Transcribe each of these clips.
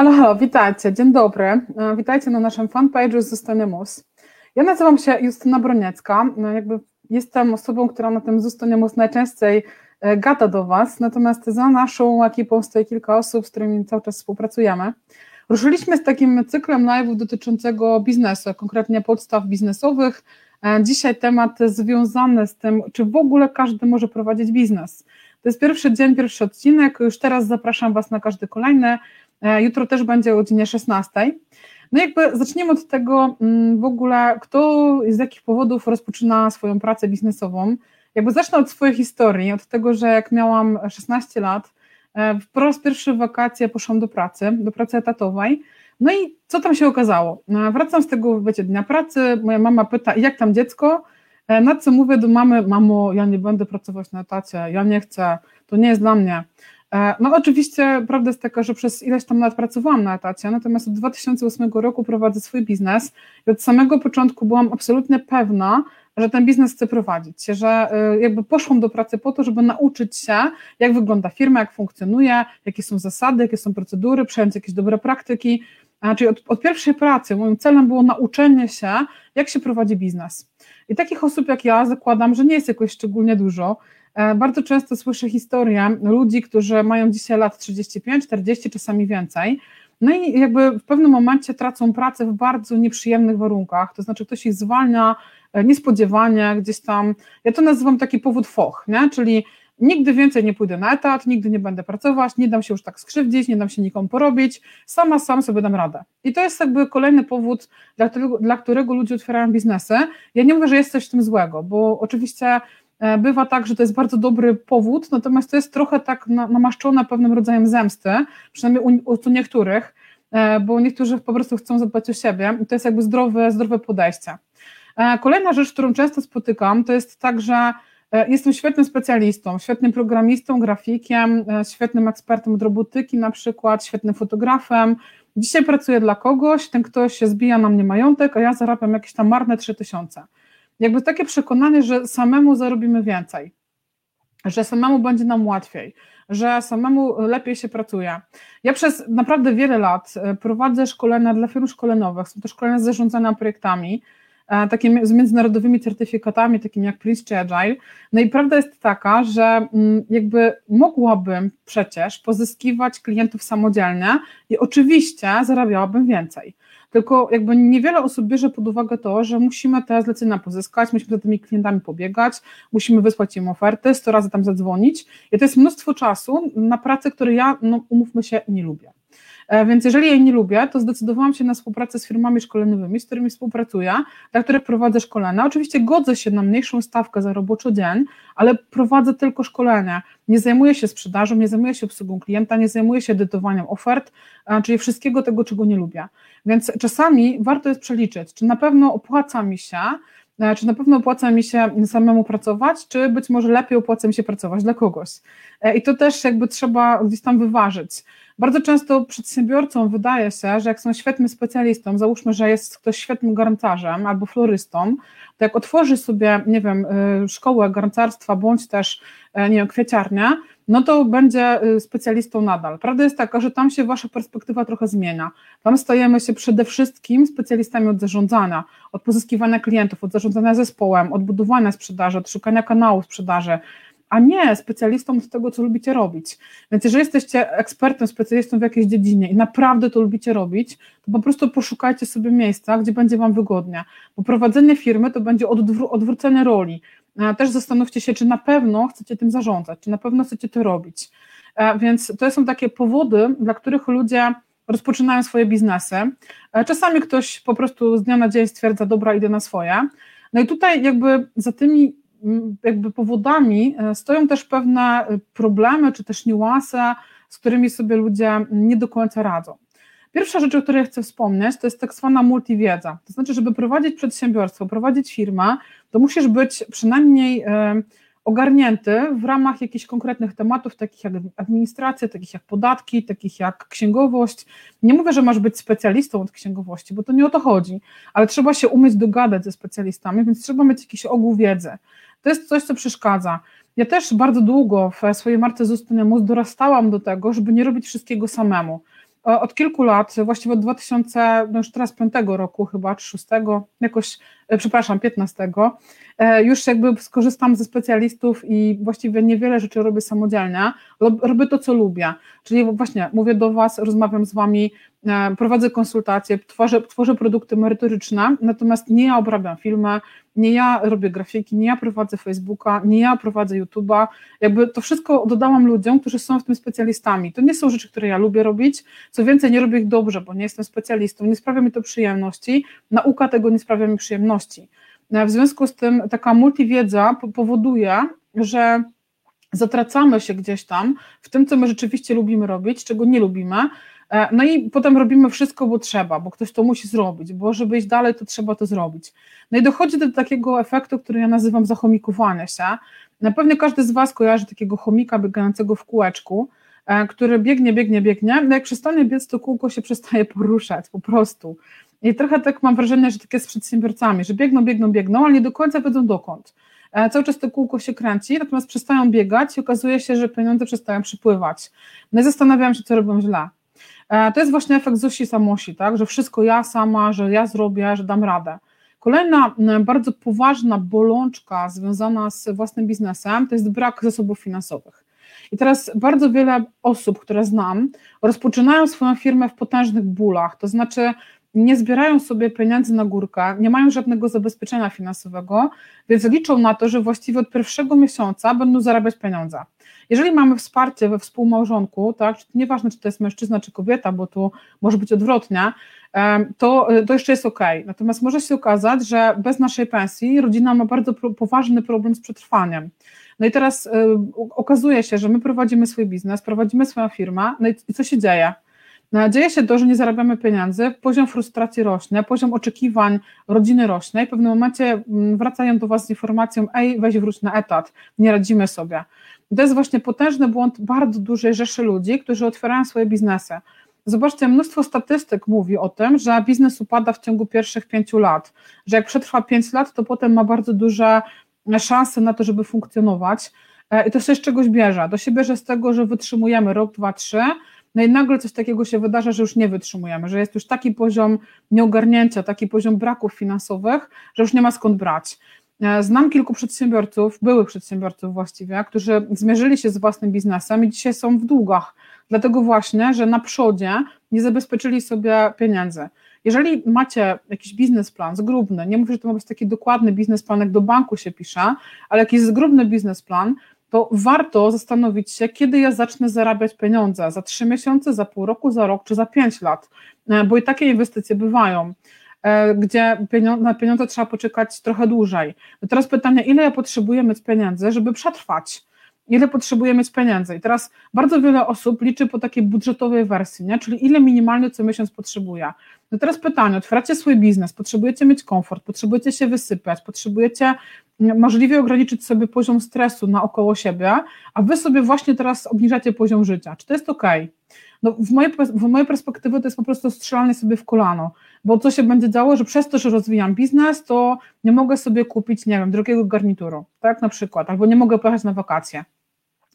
Halo, halo, witajcie, dzień dobry. E, witajcie na naszym fanpage'u Zostanie Mus. Ja nazywam się Justyna Broniecka, no, jakby jestem osobą, która na tym Zostanie Mus najczęściej e, gada do Was, natomiast za naszą ekipą stoi kilka osób, z którymi cały czas współpracujemy. Ruszyliśmy z takim cyklem live'ów dotyczącego biznesu, konkretnie podstaw biznesowych. E, dzisiaj temat związany z tym, czy w ogóle każdy może prowadzić biznes. To jest pierwszy dzień, pierwszy odcinek. Już teraz zapraszam Was na każdy kolejny. E, jutro też będzie o godzinie 16. No jakby zaczniemy od tego mm, w ogóle, kto z jakich powodów rozpoczyna swoją pracę biznesową. Jakby zacznę od swojej historii, od tego, że jak miałam 16 lat, e, po raz pierwszy w wakacje poszłam do pracy, do pracy etatowej. No i co tam się okazało? E, wracam z tego, wiecie, dnia pracy, moja mama pyta, jak tam dziecko? Na co mówię do mamy, mamo, ja nie będę pracować na etacie, ja nie chcę, to nie jest dla mnie. E, no oczywiście prawda jest taka, że przez ileś tam lat pracowałam na etacie, natomiast od 2008 roku prowadzę swój biznes i od samego początku byłam absolutnie pewna, że ten biznes chcę prowadzić, że e, jakby poszłam do pracy po to, żeby nauczyć się, jak wygląda firma, jak funkcjonuje, jakie są zasady, jakie są procedury, przejąć jakieś dobre praktyki, czyli od, od pierwszej pracy moim celem było nauczenie się, jak się prowadzi biznes. I takich osób jak ja zakładam, że nie jest jakoś szczególnie dużo, bardzo często słyszę historię ludzi, którzy mają dzisiaj lat 35, 40, czasami więcej. No i jakby w pewnym momencie tracą pracę w bardzo nieprzyjemnych warunkach, to znaczy ktoś ich zwalnia e, niespodziewanie, gdzieś tam, ja to nazywam taki powód foch, nie? czyli nigdy więcej nie pójdę na etat, nigdy nie będę pracować, nie dam się już tak skrzywdzić, nie dam się nikomu porobić, sama sam sobie dam radę. I to jest jakby kolejny powód, dla którego, dla którego ludzie otwierają biznesy. Ja nie mówię, że jest coś w tym złego, bo oczywiście E, bywa tak, że to jest bardzo dobry powód, natomiast to jest trochę tak namaszczone pewnym rodzajem zemsty, przynajmniej u, u niektórych, e, bo niektórzy po prostu chcą zadbać o siebie i to jest jakby zdrowe, zdrowe podejście. E, kolejna rzecz, którą często spotykam, to jest tak, że jestem świetnym specjalistą, świetnym programistą, grafikiem, świetnym ekspertem od robotyki na przykład, świetnym fotografem. Dzisiaj pracuję dla kogoś, ten ktoś się zbija na mnie majątek, a ja zarabiam jakieś tam marne 3000 jakby takie przekonanie, że samemu zarobimy więcej, że samemu będzie nam łatwiej, że samemu lepiej się pracuje. Ja przez naprawdę wiele lat e, prowadzę szkolenia dla firm szkoleniowych, są to szkolenia z zarządzania projektami, e, takie z międzynarodowymi certyfikatami, takimi jak Prince czy Agile. No i prawda jest taka, że mm, jakby mogłabym przecież pozyskiwać klientów samodzielnie i oczywiście zarabiałabym więcej tylko jakby niewiele osób bierze pod uwagę to, że musimy te zlecenia pozyskać, musimy za tymi klientami pobiegać, musimy wysłać im oferty, 100 razy tam zadzwonić i to jest mnóstwo czasu na pracę, której ja, no umówmy się, nie lubię. E, więc jeżeli jej nie lubię, to zdecydowałam się na współpracę z firmami szkoleniowymi, z którymi współpracuję, dla których prowadzę szkolenia. Oczywiście godzę się na mniejszą stawkę za roboczo dzień, ale prowadzę tylko szkolenia. Nie zajmuję się sprzedażą, nie zajmuję się obsługą klienta, nie zajmuję się edytowaniem ofert, e, czyli wszystkiego tego, czego nie lubię. Więc czasami warto jest przeliczyć, czy na pewno opłaca mi się, e, czy na pewno opłaca mi się samemu pracować, czy być może lepiej opłaca mi się pracować dla kogoś. I to też jakby trzeba gdzieś tam wyważyć. Bardzo często przedsiębiorcom wydaje się, że jak są świetnym specjalistą, załóżmy, że jest ktoś świetnym garncarzem albo florystą, to jak otworzy sobie, nie wiem, y, szkołę garncarstwa bądź też, y, nie wiem, kwieciarnię, no to będzie y, specjalistą nadal. Prawda jest taka, że tam się wasza perspektywa trochę zmienia. Tam stajemy się przede wszystkim specjalistami od zarządzania, od pozyskiwania klientów, od zarządzania zespołem, od budowania sprzedaży, od szukania kanału sprzedaży, a nie specjalistą od tego, co lubicie robić. Więc jeżeli jesteście ekspertem, specjalistą w jakiejś dziedzinie i naprawdę to lubicie robić, to po prostu poszukajcie sobie miejsca, gdzie będzie Wam wygodnie, bo prowadzenie firmy to będzie odwró odwrócenie roli. Też zastanówcie się, czy na pewno chcecie tym zarządzać, czy na pewno chcecie to robić. Więc to są takie powody, dla których ludzie rozpoczynają swoje biznesy. Czasami ktoś po prostu z dnia na dzień stwierdza, dobra, idę na swoje. No i tutaj jakby za tymi jakby powodami e, stoją też pewne e, problemy, czy też niuanse, z którymi sobie ludzie nie do końca radzą. Pierwsza rzecz, o której chcę wspomnieć, to jest tak zwana multiwiedza. To znaczy, żeby prowadzić przedsiębiorstwo, prowadzić firmę, to musisz być przynajmniej e, ogarnięty w ramach jakichś konkretnych tematów, takich jak administracja, takich jak podatki, takich jak księgowość. Nie mówię, że masz być specjalistą od księgowości, bo to nie o to chodzi, ale trzeba się umieć dogadać ze specjalistami, więc trzeba mieć jakiś ogół wiedzy. To jest coś, co przeszkadza. Ja też bardzo długo w swojej marce Zostania Mus dorastałam do tego, żeby nie robić wszystkiego samemu. od kilku lat, właściwie od 2000, no już teraz 5 roku chyba, czy 6, jakoś, e, przepraszam, 15, e, już jakby skorzystam ze specjalistów i właściwie niewiele rzeczy robię samodzielnie, robię to, co lubię, czyli właśnie mówię do Was, rozmawiam z Wami, E, prowadzę konsultacje, tworzę, tworzę produkty merytoryczne, natomiast nie ja obrabiam filmy, nie ja robię grafiki, nie ja prowadzę Facebooka, nie ja prowadzę YouTube'a, jakby to wszystko dodałam ludziom, którzy są w tym specjalistami. To nie są rzeczy, które ja lubię robić, co więcej, nie robię ich dobrze, bo nie jestem specjalistą, nie sprawia mi to przyjemności, nauka tego nie sprawia mi przyjemności. E, w związku z tym taka multiwiedza powoduje, że zatracamy się gdzieś tam w tym, co my rzeczywiście lubimy robić, czego nie lubimy, E, no i potem robimy wszystko, bo trzeba, bo ktoś to musi zrobić, bo żeby iść dalej, to trzeba to zrobić. No i dochodzi do takiego efektu, który ja nazywam zachomikowania się. Na pewno każdy z Was kojarzy takiego chomika biegającego w kółeczku, e, który biegnie, biegnie, biegnie, no jak przestanie biec, to kółko się przestaje poruszać, po prostu. I trochę tak mam wrażenie, że tak jest z przedsiębiorcami, że biegną, biegną, biegną, ale nie do końca wiedzą dokąd. E, cały czas to kółko się kręci, natomiast przestają biegać i okazuje się, że pieniądze przestają przypływać. No i zastanawiam się, co robią źle. E, to jest właśnie efekt Zosi Samosi, tak? że wszystko ja sama, że ja zrobię, że dam radę. Kolejna bardzo poważna bolączka związana z własnym biznesem to jest brak zasobów finansowych. I teraz bardzo wiele osób, które znam, rozpoczynają swoją firmę w potężnych bólach, to znaczy nie zbierają sobie pieniędzy na górkę, nie mają żadnego zabezpieczenia finansowego, więc liczą na to, że właściwie od pierwszego miesiąca będą zarabiać pieniądze. Jeżeli mamy wsparcie we współmałżonku, tak, nieważne czy to jest mężczyzna czy kobieta, bo tu może być odwrotnie, to, to jeszcze jest ok. Natomiast może się okazać, że bez naszej pensji rodzina ma bardzo poważny problem z przetrwaniem. No i teraz y, okazuje się, że my prowadzimy swój biznes, prowadzimy swoją firmę, no i co się dzieje? Dzieje się to, że nie zarabiamy pieniędzy, poziom frustracji rośnie, poziom oczekiwań rodziny rośnie i w pewnym momencie mm, wracają do Was z informacją, ej, weź wróć na etat, nie radzimy sobie. To jest właśnie potężny błąd bardzo dużej rzeszy ludzi, którzy otwierają swoje biznesy. Zobaczcie, mnóstwo statystyk mówi o tym, że biznes upada w ciągu pierwszych pięciu lat, że jak przetrwa pięć lat, to potem ma bardzo duże szanse na to, żeby funkcjonować. E, I to się z czegoś bierze. To się bierze z tego, że wytrzymujemy rok, dwa, trzy, no i nagle coś takiego się wydarza, że już nie wytrzymujemy, że jest już taki poziom nieogarnięcia, taki poziom braków finansowych, że już nie ma skąd brać. E, znam kilku przedsiębiorców, byłych przedsiębiorców właściwie, którzy zmierzyli się z własnym biznesem i dzisiaj są w długach, dlatego właśnie, że na przodzie nie zabezpieczyli sobie pieniędzy. Jeżeli macie jakiś biznesplan zgrubny, nie mówię, że to ma być taki dokładny biznesplan, jak do banku się pisze, ale jakiś zgrubny biznesplan, to warto zastanowić się, kiedy ja zacznę zarabiać pieniądze, za trzy miesiące, za pół roku, za rok czy za pięć lat, e, bo i takie inwestycje bywają. E, gdzie na pieniądze trzeba poczekać trochę dłużej. No teraz pytanie, ile ja potrzebuję mieć pieniędzy, żeby przetrwać? Ile potrzebuję mieć pieniędzy? I teraz bardzo wiele osób liczy po takiej budżetowej wersji, nie? czyli ile minimalnie co miesiąc potrzebuję. No teraz pytanie, otwieracie swój biznes, potrzebujecie mieć komfort, potrzebujecie się wysypać, potrzebujecie możliwie ograniczyć sobie poziom stresu naokoło siebie, a wy sobie właśnie teraz obniżacie poziom życia. Czy to jest ok? No w, mojej, w mojej perspektywy to jest po prostu strzelanie sobie w kolano, bo co się będzie działo, że przez to, że rozwijam biznes, to nie mogę sobie kupić, nie wiem, drugiego garnituru, tak na przykład, albo nie mogę pojechać na wakacje.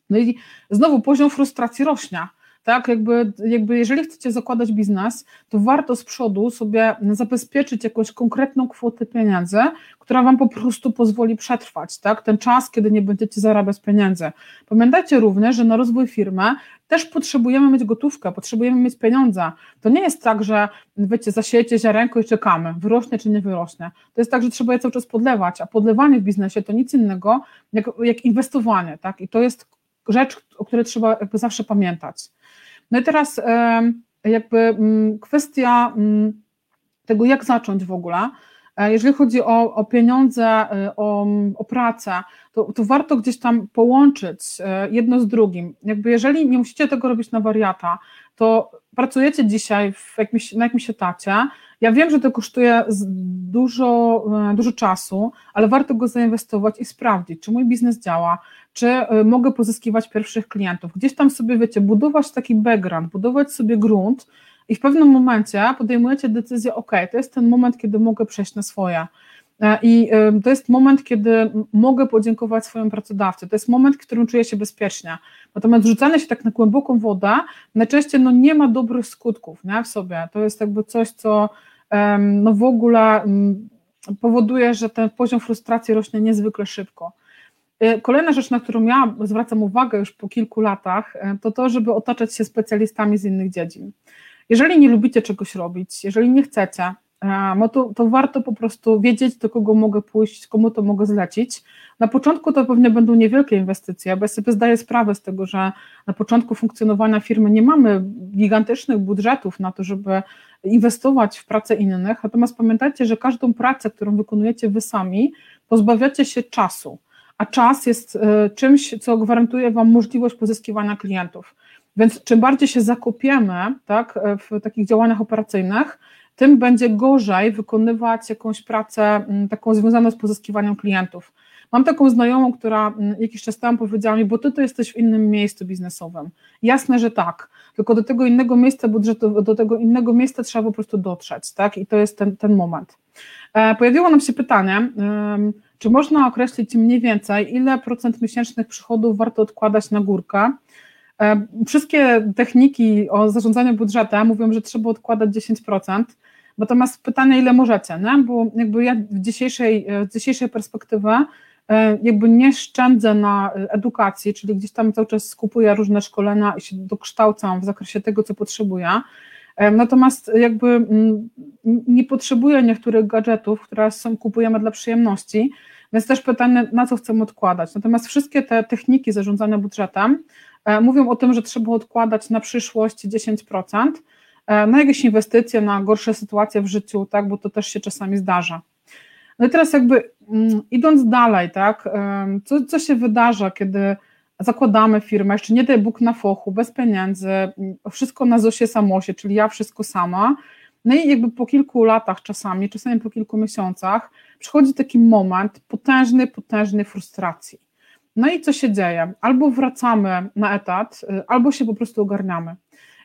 No i znowu poziom frustracji rośnie, tak, jakby, jakby jeżeli chcecie zakładać biznes, to warto z przodu sobie zabezpieczyć jakąś konkretną kwotę pieniędzy, która Wam po prostu pozwoli przetrwać, tak, ten czas, kiedy nie będziecie zarabiać pieniędzy. Pamiętajcie również, że na rozwój firmy też potrzebujemy mieć gotówkę, potrzebujemy mieć pieniądze. To nie jest tak, że wiecie, zasiejecie ziarenko i czekamy, wyrośnie czy nie wyrośnie. To jest tak, że trzeba je cały czas podlewać, a podlewanie w biznesie to nic innego jak, jak inwestowanie, tak, i to jest rzecz, o której trzeba jakby zawsze pamiętać. No i teraz jakby mm, kwestia mm, tego, jak zacząć w ogóle. E, jeżeli chodzi o, o pieniądze, e, o, o pracę, to, to, warto gdzieś tam połączyć e, jedno z drugim. Jakby jeżeli nie musicie tego robić na wariata, to pracujecie dzisiaj w jakimś, na jakimś etacie. Ja wiem, że to kosztuje dużo, dużo czasu, ale warto go zainwestować i sprawdzić, czy mój biznes działa, czy y, mogę pozyskiwać pierwszych klientów. Gdzieś tam sobie, wiecie, budować taki background, budować sobie grunt i w pewnym momencie podejmujecie decyzję, ok, to jest ten moment, kiedy mogę przejść na swoje. I to jest moment, kiedy mogę podziękować swojemu pracodawcy. To jest moment, w którym czuję się bezpiecznie. Natomiast rzucanie się tak na głęboką wodę najczęściej no, nie ma dobrych skutków nie, w sobie. To jest jakby coś, co no, w ogóle powoduje, że ten poziom frustracji rośnie niezwykle szybko. Y, kolejna rzecz, na którą ja zwracam uwagę już po kilku latach, y, to to, żeby otaczać się specjalistami z innych dziedzin. Jeżeli nie lubicie czegoś robić, jeżeli nie chcecie, no to, to warto po prostu wiedzieć, do kogo mogę pójść, komu to mogę zlecić. Na początku to pewnie będą niewielkie inwestycje, bo ja sobie zdaję sprawę z tego, że na początku funkcjonowania firmy nie mamy gigantycznych budżetów na to, żeby inwestować w pracę innych, natomiast pamiętajcie, że każdą pracę, którą wykonujecie wy sami, pozbawiacie się czasu a czas jest e, czymś, co gwarantuje Wam możliwość pozyskiwania klientów. Więc czym bardziej się zakopiemy tak, w takich działaniach operacyjnych, tym będzie gorzej wykonywać jakąś pracę taką związaną z pozyskiwaniem klientów. Mam taką znajomą, która jakiś czas temu powiedziała mi, bo ty to jesteś w innym miejscu biznesowym. Jasne, że tak, tylko do tego innego miejsca budżetu, do tego innego miejsca trzeba po prostu dotrzeć, tak? I to jest ten, ten moment. E, pojawiło nam się pytanie, czy można określić mniej więcej, ile procent miesięcznych przychodów warto odkładać na górkę? E, wszystkie techniki o zarządzaniu budżetem mówią, że trzeba odkładać 10%, natomiast pytanie, ile możecie, nie? bo jakby ja w dzisiejszej, z dzisiejszej perspektywy e, jakby nie szczędzę na edukacji, czyli gdzieś tam cały czas skupuję różne szkolenia i się dokształcam w zakresie tego, co potrzebuję, Natomiast jakby mm, nie potrzebuję niektórych gadżetów, które są, kupujemy dla przyjemności, więc też pytanie, na co chcemy odkładać. Natomiast wszystkie te techniki zarządzania budżetem e, mówią o tym, że trzeba odkładać na przyszłość 10%, e, na jakieś inwestycje, na gorsze sytuacje w życiu, tak, bo to też się czasami zdarza. No i teraz jakby mm, idąc dalej, tak, co, co się wydarza, kiedy zakładamy firmę, jeszcze nie daj Bóg na fochu, bez pieniędzy, wszystko na Zosie Samosie, czyli ja wszystko sama. No i jakby po kilku latach czasami, czasami po kilku miesiącach, przychodzi taki moment potężnej, potężnej frustracji. No i co się dzieje? Albo wracamy na etat, y, albo się po prostu ogarniamy.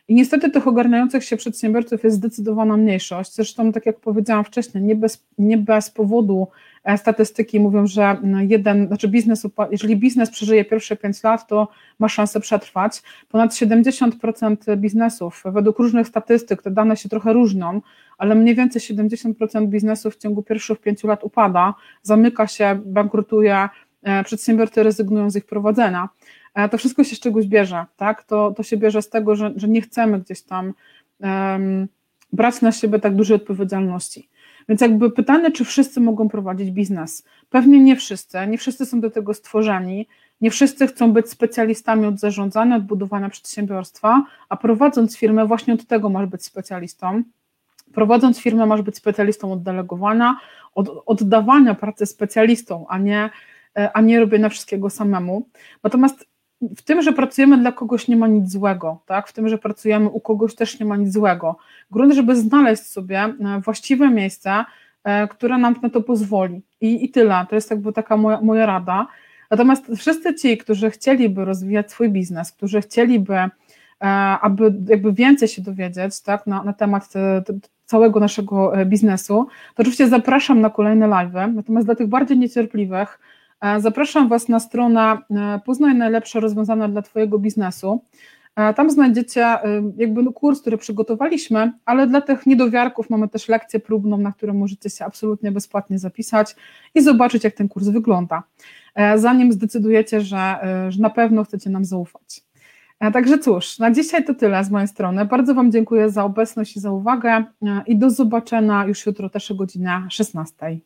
I niestety tych ogarniających się przedsiębiorców jest zdecydowana mniejszość. Zresztą, tak jak powiedziałam wcześniej, nie bez, nie bez powodu e, statystyki mówią, że jeden, znaczy biznes, jeżeli biznes przeżyje pierwsze 5 lat, to ma szansę przetrwać. Ponad 70% biznesów, według różnych statystyk, te dane się trochę różnią, ale mniej więcej 70% biznesów w ciągu pierwszych 5 lat upada, zamyka się, bankrutuje, e, przedsiębiorcy rezygnują z ich prowadzenia. E, to wszystko się z czegoś bierze, tak? To, to się bierze z tego, że, że nie chcemy gdzieś tam um, brać na siebie tak dużej odpowiedzialności. Więc jakby pytanie, czy wszyscy mogą prowadzić biznes? Pewnie nie wszyscy, nie wszyscy są do tego stworzeni, nie wszyscy chcą być specjalistami od zarządzania, od budowania przedsiębiorstwa, a prowadząc firmę właśnie od tego masz być specjalistą. Prowadząc firmę masz być specjalistą od delegowania, od oddawania pracy specjalistom, a nie, e, a nie robienia wszystkiego samemu. Natomiast w tym, że pracujemy dla kogoś nie ma nic złego, tak? w tym, że pracujemy u kogoś też nie ma nic złego. Grunt, żeby znaleźć sobie e, właściwe miejsce, e, które nam na to pozwoli. I, i tyle. To jest jakby taka moja, moja rada. Natomiast wszyscy ci, którzy chcieliby rozwijać swój biznes, którzy chcieliby, e, aby jakby więcej się dowiedzieć tak, na, na temat te, te, całego naszego biznesu, to oczywiście zapraszam na kolejne live. Natomiast dla tych bardziej niecierpliwych, E, zapraszam Was na stronę e, Poznaj najlepsze rozwiązania dla Twojego biznesu. E, tam znajdziecie jakby no kurs, który przygotowaliśmy, ale dla tych niedowiarków mamy też lekcję próbną, na którą możecie się absolutnie bezpłatnie zapisać i zobaczyć, jak ten kurs wygląda, zanim zdecydujecie, że, że na pewno chcecie nam zaufać. Także cóż, na dzisiaj to tyle z mojej strony. Bardzo Wam dziękuję za obecność i za uwagę i do zobaczenia już jutro też o godzinie 16.